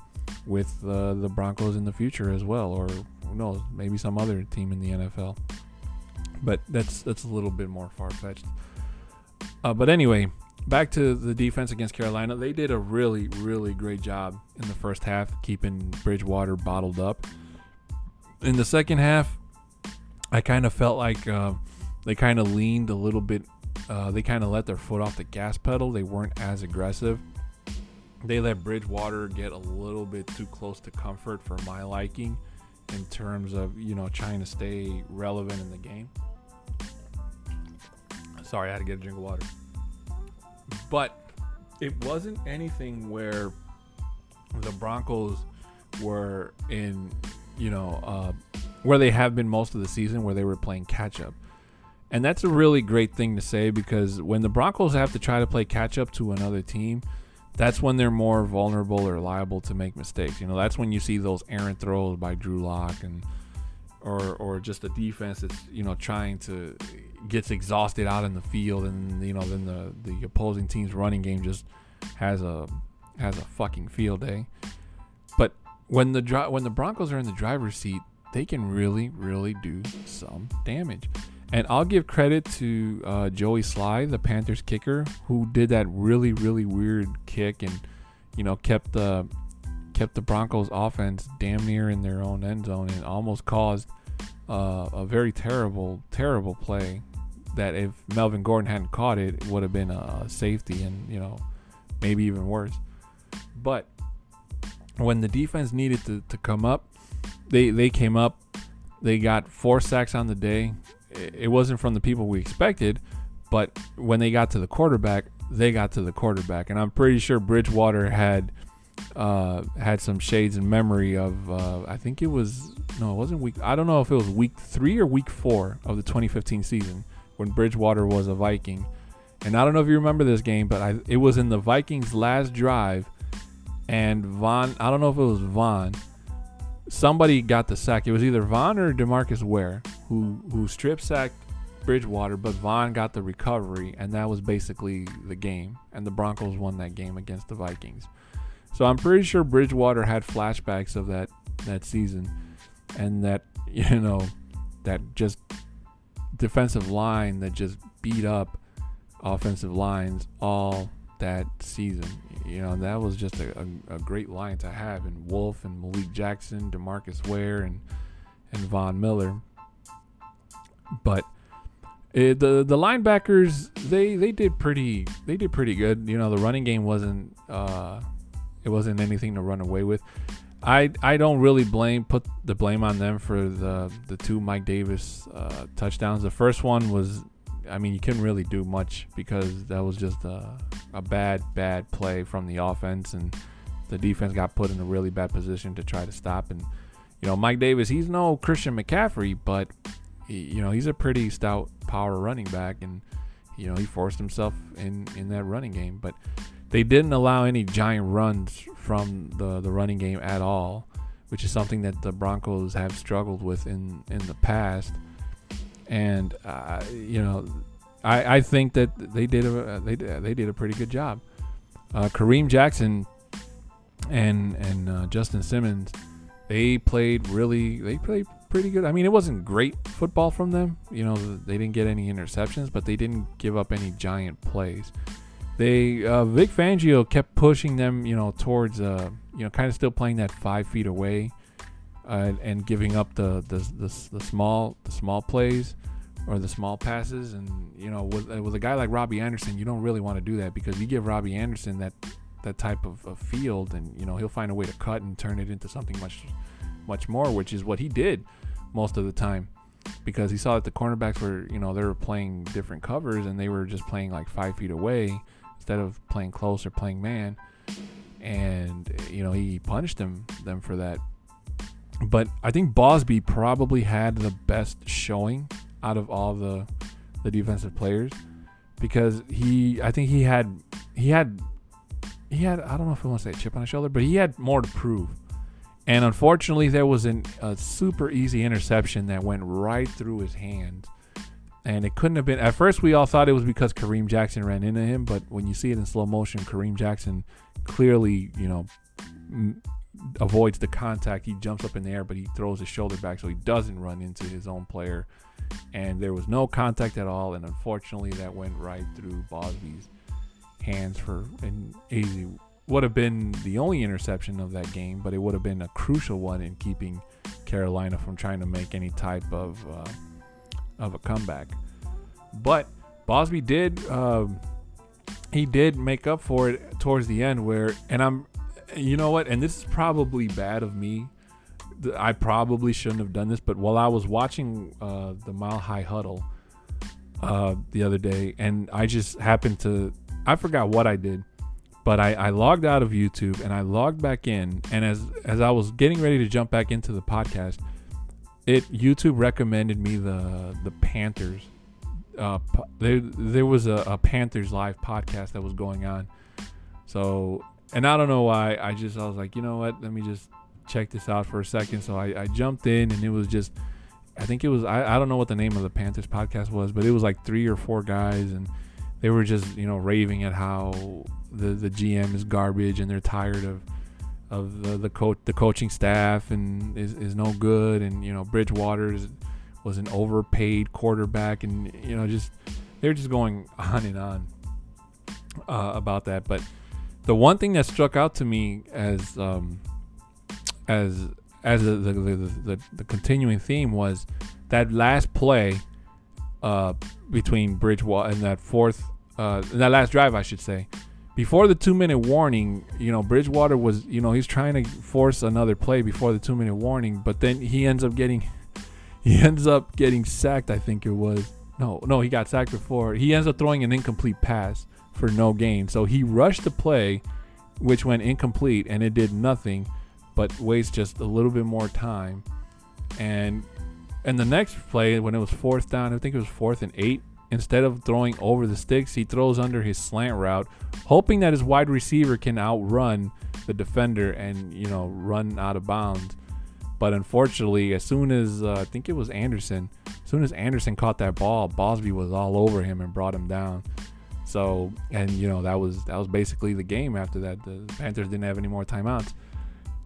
Speaker 1: with uh, the Broncos in the future as well, or who knows, maybe some other team in the NFL. But that's that's a little bit more far fetched. Uh, but anyway, back to the defense against Carolina. They did a really really great job in the first half, keeping Bridgewater bottled up. In the second half, I kind of felt like uh, they kind of leaned a little bit. Uh, they kind of let their foot off the gas pedal. They weren't as aggressive they let Bridgewater get a little bit too close to comfort for my liking in terms of, you know, trying to stay relevant in the game. Sorry, I had to get a drink of water. But it wasn't anything where the Broncos were in, you know, uh, where they have been most of the season, where they were playing catch up. And that's a really great thing to say because when the Broncos have to try to play catch up to another team, that's when they're more vulnerable or liable to make mistakes. You know, that's when you see those errant throws by Drew Lock and or or just the defense that's you know trying to eh, gets exhausted out in the field and you know then the the opposing team's running game just has a has a fucking field day. But when the when the Broncos are in the driver's seat, they can really really do some damage. And I'll give credit to uh, Joey Slye, the Panthers kicker, who did that really, really weird kick and, you know, kept the kept the Broncos offense damn near in their own end zone and almost caused uh, a very terrible, terrible play that if Melvin Gordon hadn't caught it, it would have been a safety and, you know, maybe even worse. But when the defense needed to, to come up, they, they came up. They got four sacks on the day it wasn't from the people we expected, but when they got to the quarterback, they got to the quarterback, and I'm pretty sure Bridgewater had uh, had some shades in memory of uh, I think it was no, it wasn't week. I don't know if it was week three or week four of the 2015 season when Bridgewater was a Viking, and I don't know if you remember this game, but I, it was in the Vikings' last drive, and Von. I don't know if it was Von somebody got the sack. It was either Von or Demarcus Ware who who strip sacked Bridgewater, but Von got the recovery, and that was basically the game. And the Broncos won that game against the Vikings. So I'm pretty sure Bridgewater had flashbacks of that that season, and that you know that just defensive line that just beat up offensive lines all that season. You know, that was just a, a, a, great line to have. And Wolfe and Malik Jackson, Demarcus Ware, and and Von Miller. But it, the the linebackers they they did pretty they did pretty good. You know, the running game wasn't uh, it wasn't anything to run away with. I I don't really blame put the blame on them for the the two Mike Davis uh, touchdowns. The first one was I mean, you couldn't really do much because that was just a, a bad, bad play from the offense, and the defense got put in a really bad position to try to stop. And you know, Mike Davis, he's no Christian McCaffrey, but he, you know, he's a pretty stout power running back, and you know, he forced himself in in that running game. But they didn't allow any giant runs from the the running game at all, which is something that the Broncos have struggled with in in the past and uh, you know, I, I think that they did a they they did a pretty good job. Uh, Kareem Jackson and and uh, Justin Simmons, they played really they played pretty good. I mean, it wasn't great football from them. You know, they didn't get any interceptions, but they didn't give up any giant plays. They uh, Vic Fangio kept pushing them, you know, towards uh, you know, kind of still playing that five feet away and giving up the, the, the the small the small plays or the small passes. And you know, with with a guy like Robbie Anderson, you don't really want to do that because you give Robbie Anderson that that type of, of field, and you know he'll find a way to cut and turn it into something much much more, which is what he did most of the time because he saw that the cornerbacks were, you know, they were playing different covers and they were just playing like five feet away instead of playing close or playing man. And you know, he punished them them for that but I think Bausby probably had the best showing out of all the the defensive players because he I think he had he had he had I don't know if I want to say chip on his shoulder, but he had more to prove. And unfortunately, there was an, a super easy interception that went right through his hand. And it couldn't have been. At first, we all thought it was because Kareem Jackson ran into him, but when you see it in slow motion, Kareem Jackson clearly, you know, avoids the contact. He jumps up in the air, but he throws his shoulder back so he doesn't run into his own player. And there was no contact at all. And unfortunately, that went right through Bausby's hands for an easy would have been the only interception of that game, but it would have been a crucial one in keeping Carolina from trying to make any type of uh, of a comeback. But Bausby did um, he did make up for it towards the end where and I'm you know what? And this is probably bad of me. I probably shouldn't have done this but while I was watching uh, the mile high huddle uh, the other day and I just happened to I forgot what I did but I, I logged out of YouTube and I logged back in. And as as I was getting ready to jump back into the podcast it YouTube recommended me the the Panthers uh, there there was a, a, Panthers live podcast that was going on. So, and I don't know why. I just I was like, you know what? Let me just check this out for a second. So I, I jumped in, and it was just, I think it was I, I don't know what the name of the Panthers podcast was, but it was like three or four guys, and they were just you know raving at how the the GM is garbage, and they're tired of of the the coach the coaching staff and is, is no good and you know Bridgewater is was an overpaid quarterback, and you know, just they're just going on and on uh, about that. But the one thing that struck out to me as um, as as the the, the, the, the continuing theme was that last play uh, between Bridgewater and that fourth uh, that last drive, I should say. Before the two minute warning, you know, Bridgewater was, you know, he's trying to force another play before the two minute warning, but then he ends up getting he ends up getting sacked, I think it was. No, no, he got sacked before. He ends up throwing an incomplete pass for no gain. So he rushed the play, which went incomplete, and it did nothing but waste just a little bit more time. And and the next play, when it was fourth down, I think it was fourth and eight. Instead of throwing over the sticks, he throws under his slant route, hoping that his wide receiver can outrun the defender and you know run out of bounds. But unfortunately, as soon as uh, I think it was Anderson, as soon as Anderson caught that ball, Bausby was all over him and brought him down. So, and you know that was that was basically the game. After that, the Panthers didn't have any more timeouts,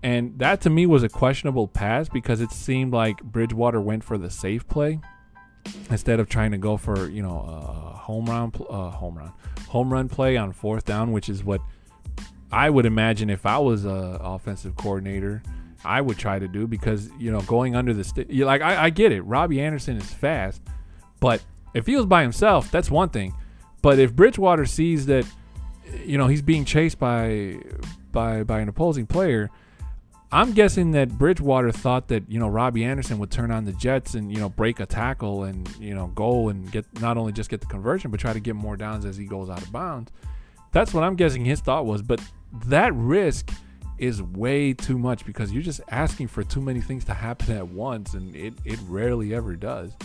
Speaker 1: and that to me was a questionable pass because it seemed like Bridgewater went for the safe play instead of trying to go for you know a home run, home run, home run play on fourth down, which is what I would imagine if I was a offensive coordinator I would try to do because you know going under the stick. Like I, I get it. Robbie Anderson is fast, but if he was by himself, that's one thing. But if Bridgewater sees that, you know, he's being chased by by by an opposing player, I'm guessing that Bridgewater thought that you know Robbie Anderson would turn on the Jets and you know break a tackle and you know go and get not only just get the conversion but try to get more downs as he goes out of bounds. That's what I'm guessing his thought was. But that risk is way too much because you're just asking for too many things to happen at once and it, it rarely ever does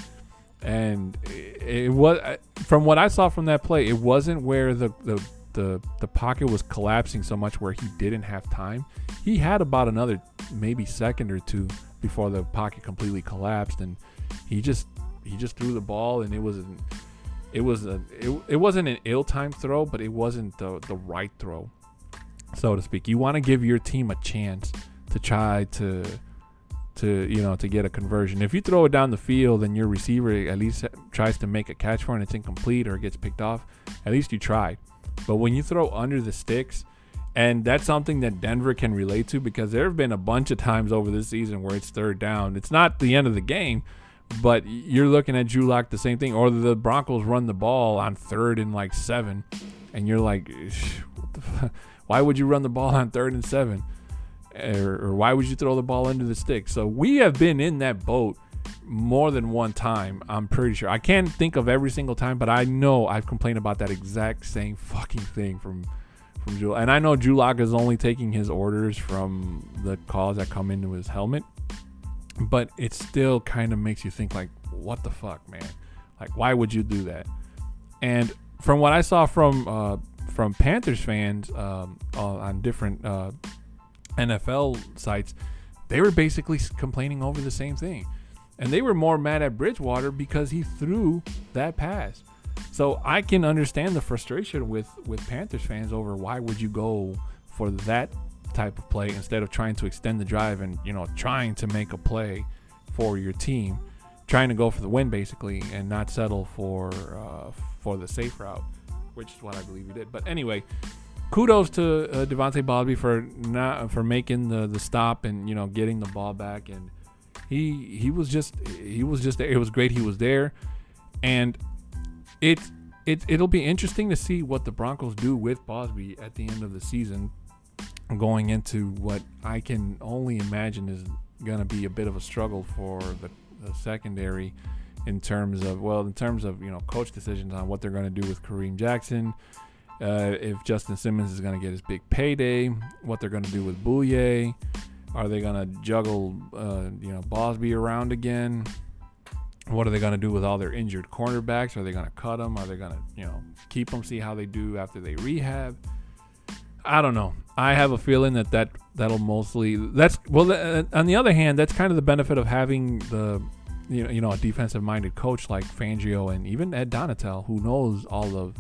Speaker 1: and it, was from what i saw from that play it wasn't where the, the the the pocket was collapsing so much where he didn't have time he had about another maybe second or two before the pocket completely collapsed and he just he just threw the ball and it was an it was a it, it wasn't an ill-timed throw but it wasn't the the right throw so to speak. You want to give your team a chance to try to to you know to get a conversion. If you throw it down the field and your receiver at least tries to make a catch for it and it's incomplete or gets picked off, at least you tried. But when you throw under the sticks, and that's something that Denver can relate to because there have been a bunch of times over this season where it's third down. It's not the end of the game, but you're looking at Drew Lock the same thing, or the Broncos run the ball on third and like seven, and you're like? Why would you run the ball on third and seven? Or, or why would you throw the ball into the stick? So we have been in that boat more than one time. I'm pretty sure. I can't think of every single time, but I know I've complained about that exact same fucking thing from from Drew. And I know Drew Lock is only taking his orders from the calls that come into his helmet, but it still kind of makes you think like, what the fuck, man? Like, why would you do that? And from what I saw from uh, from Panthers fans um, on different uh, NFL sites, they were basically complaining over the same thing. And they were more mad at Bridgewater because he threw that pass. So I can understand the frustration with with Panthers fans over why would you go for that type of play instead of trying to extend the drive and you know trying to make a play for your team, trying to go for the win basically and not settle for uh, for the safe route, which is what I believe he did. But anyway, kudos to uh, De'Vante Bausby for not for making the the stop and you know getting the ball back and he he was just he was just there. It was great he was there, and it it it'll be interesting to see what the Broncos do with Bausby at the end of the season, going into what I can only imagine is going to be a bit of a struggle for the, the secondary in terms of well in terms of you know coach decisions on what they're going to do with Kareem Jackson uh, if Justin Simmons is going to get his big payday, what they're going to do with Bouye. Are they going to juggle, uh, you know, Bausby around again? What are they going to do with all their injured cornerbacks? Are they going to cut them? Are they going to, you know, keep them, see how they do after they rehab? I don't know. I have a feeling that, that that'll mostly that's well. Uh, on the other hand, that's kind of the benefit of having the you know you know a defensive minded coach like Fangio and even Ed Donatell who knows all of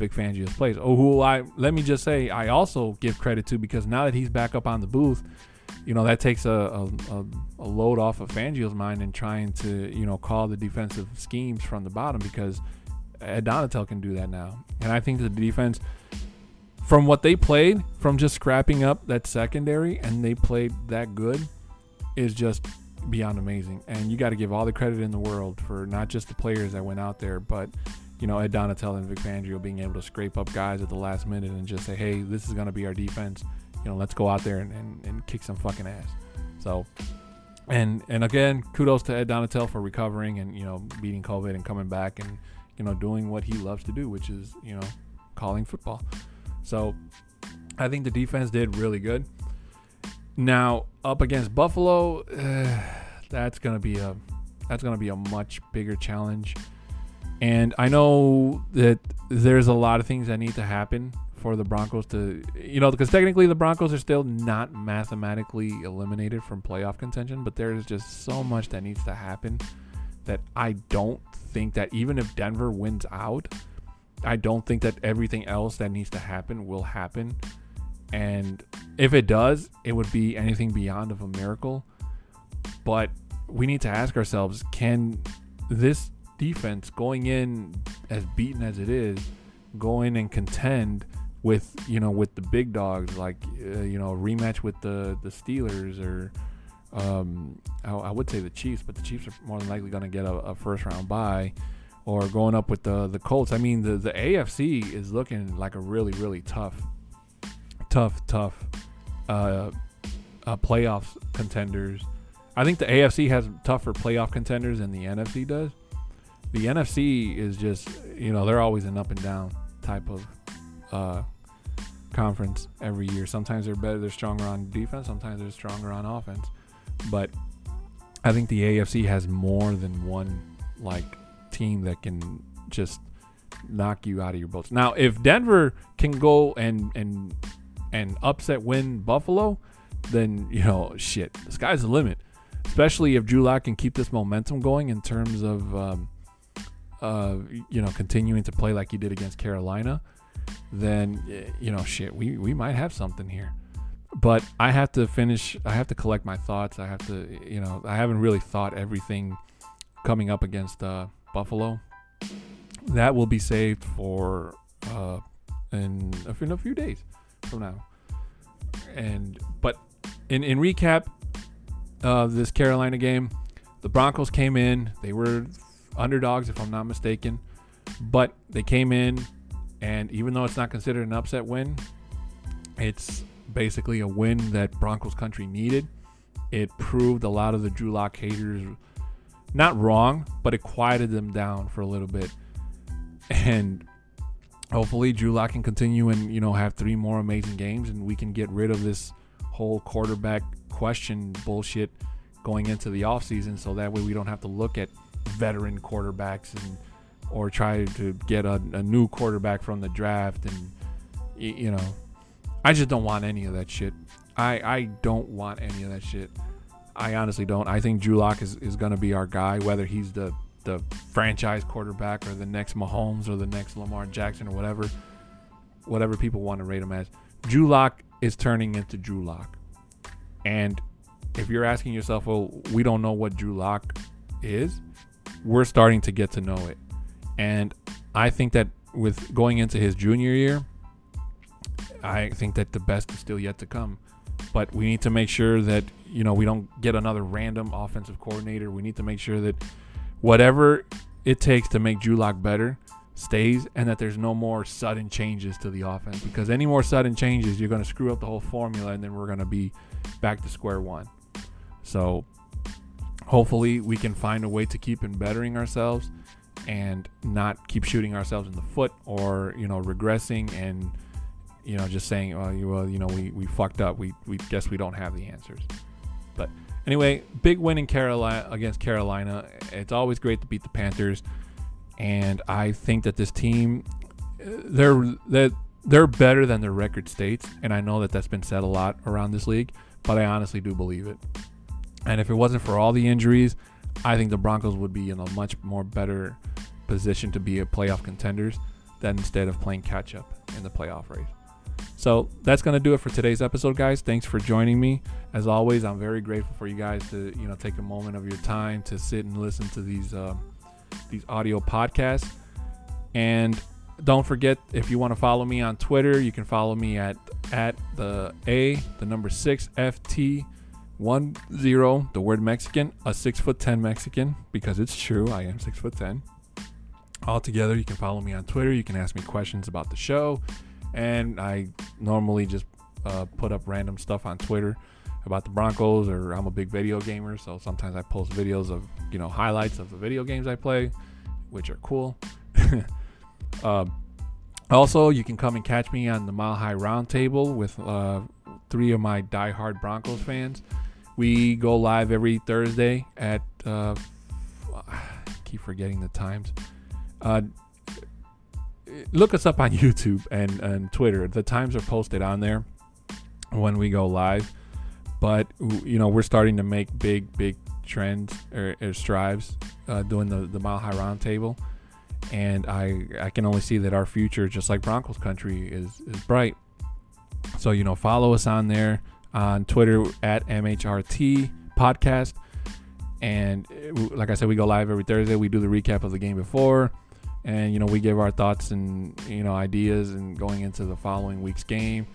Speaker 1: Vic Fangio's plays. Oh, who I let me just say I also give credit to because now that he's back up on the booth, you know that takes a, a, a load off of Fangio's mind in trying to you know call the defensive schemes from the bottom because Ed Donatell can do that now, and I think the defense. From what they played, from just scrapping up that secondary, and they played that good, is just beyond amazing. And you got to give all the credit in the world for not just the players that went out there, but you know, Ed Donatell and Vic Fangio being able to scrape up guys at the last minute and just say, hey, this is going to be our defense. You know, let's go out there and, and, and kick some fucking ass. So, and and again, kudos to Ed Donatell for recovering and, you know, beating COVID and coming back and, you know, doing what he loves to do, which is, you know, calling football. So, I think the defense did really good. Now, up against Buffalo, uh, that's going to be a that's going to be a much bigger challenge. And I know that there's a lot of things that need to happen for the Broncos to, you know, because technically the Broncos are still not mathematically eliminated from playoff contention, but there's just so much that needs to happen that I don't think that even if Denver wins out, I don't think that everything else that needs to happen will happen. And if it does, it would be anything beyond of a miracle. But we need to ask ourselves can this defense going in as beaten as it is, going and contend with you know with the big dogs like uh, you know rematch with the the Steelers or um, I, I, would say the Chiefs, but the Chiefs are more than likely going to get a, a, first round bye or going up with the the Colts. I mean the the AFC is looking like a really really tough, tough tough uh, uh, playoffs contenders. I think the AFC has tougher playoff contenders than the NFC does the NFC is just you know they're always an up and down type of uh, conference every year. Sometimes they're better, they're stronger on defense. Sometimes they're stronger on offense. But I think the AFC has more than one like team that can just knock you out of your boats. Now, if Denver can go and and and upset win Buffalo, then you know shit, the sky's the limit. Especially if Drew Lock can keep this momentum going in terms of um, uh, you know, continuing to play like he did against Carolina, then you know, shit, we we might have something here. But I have to finish. I have to collect my thoughts. I have to, you know, I haven't really thought everything coming up against uh, Buffalo. That will be saved for uh, in, in a few days from now. And but in in recap of this Carolina game, the Broncos came in. They were underdogs, if I'm not mistaken. But they came in, and even though it's not considered an upset win, it's basically a win that Broncos country needed. It proved a lot of the Drew Lock haters not wrong, but it quieted them down for a little bit. And hopefully Drew Lock can continue and, you know, have three more amazing games and we can get rid of this whole quarterback question bullshit going into the offseason so that way we don't have to look at veteran quarterbacks and or try to get a, a new quarterback from the draft and you know I just don't want any of that shit. I I don't want any of that shit. I honestly don't. I think Drew Lock is, is going to be our guy, whether he's the the franchise quarterback or the next Mahomes or the next Lamar Jackson or whatever, whatever people want to rate him as. Drew Lock is turning into Drew Lock, and if you're asking yourself, well, we don't know what Drew Lock is, we're starting to get to know it, and I think that with going into his junior year, I think that the best is still yet to come. But we need to make sure that you know we don't get another random offensive coordinator. We need to make sure that whatever it takes to make Drew Lock better stays and that there's no more sudden changes to the offense because any more sudden changes you're going to screw up the whole formula and then we're going to be back to square one. So hopefully we can find a way to keep in bettering ourselves and not keep shooting ourselves in the foot or you know regressing and you know, just saying, well, you, well, you know, we, we fucked up. We, we guess we don't have the answers. But anyway, big win in Carolina against Carolina. It's always great to beat the Panthers, and I think that this team, they're they're, they're better than their record states, and I know that that's been said a lot around this league, but I honestly do believe it. And if it wasn't for all the injuries, I think the Broncos would be in a much more better position to be a playoff contenders than instead of playing catch up in the playoff race. So that's gonna do it for today's episode, guys. Thanks for joining me. As always, I'm very grateful for you guys to you know take a moment of your time to sit and listen to these uh, these audio podcasts. And don't forget if you want to follow me on Twitter, you can follow me at at the A the number six FT one zero the word Mexican a six foot ten Mexican because it's true I am six foot ten. All together, you can follow me on Twitter. You can ask me questions about the show and I normally just uh, put up random stuff on Twitter about the Broncos, or I'm a big video gamer, so sometimes I post videos of you know highlights of the video games I play, which are cool. um, also, you can come and catch me on the Mile High Roundtable with uh, three of my die-hard Broncos fans. We go live every Thursday at uh, keep forgetting the times. Uh, look us up on YouTube and, and Twitter. The times are posted on there when we go live. But you know, we're starting to make big, big trends or, or strives uh, doing the the Mile High Roundtable, and I I can only see that our future, just like Broncos country, is is bright. So you know, follow us on there on Twitter at MHRT Podcast. And uh, like I said, we go live every Thursday. We do the recap of the game before and you know we give our thoughts and you know ideas and going into the following week's game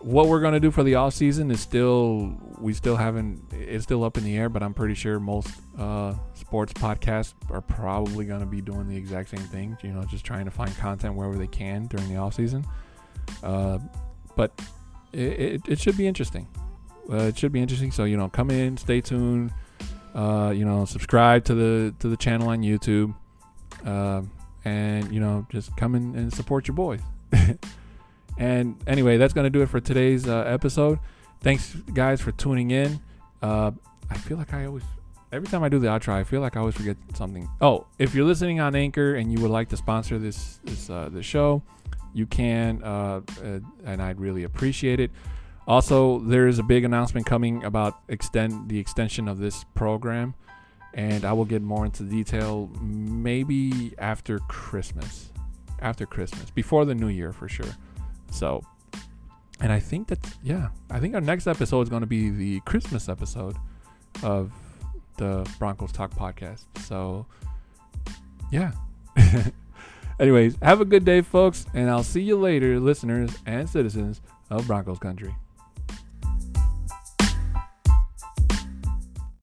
Speaker 1: what we're going to do for the off season is still we still haven't it's still up in the air but i'm pretty sure most uh, sports podcasts are probably going to be doing the exact same thing you know just trying to find content wherever they can during the off season uh, but it, it, it, should be interesting uh, it should be interesting so you know come in stay tuned uh, you know subscribe to the to the channel on youtube uh, and you know just come in and support your boys. and anyway, that's gonna do it for today's uh, episode. Thanks guys for tuning in. Uh, I feel like I always every time I do the outro, I feel like I always forget something. Oh, if you're listening on Anchor and you would like to sponsor this this uh, this show, you can, uh, uh, and I'd really appreciate it. Also, there is a big announcement coming about extend the extension of this program and I will get more into detail maybe after Christmas. After Christmas, before the new year for sure. So, and I think that, yeah, I think our next episode is going to be the Christmas episode of the Broncos Talk podcast. So, yeah. Anyways, have a good day, folks, and I'll see you later, listeners and citizens of Broncos Country.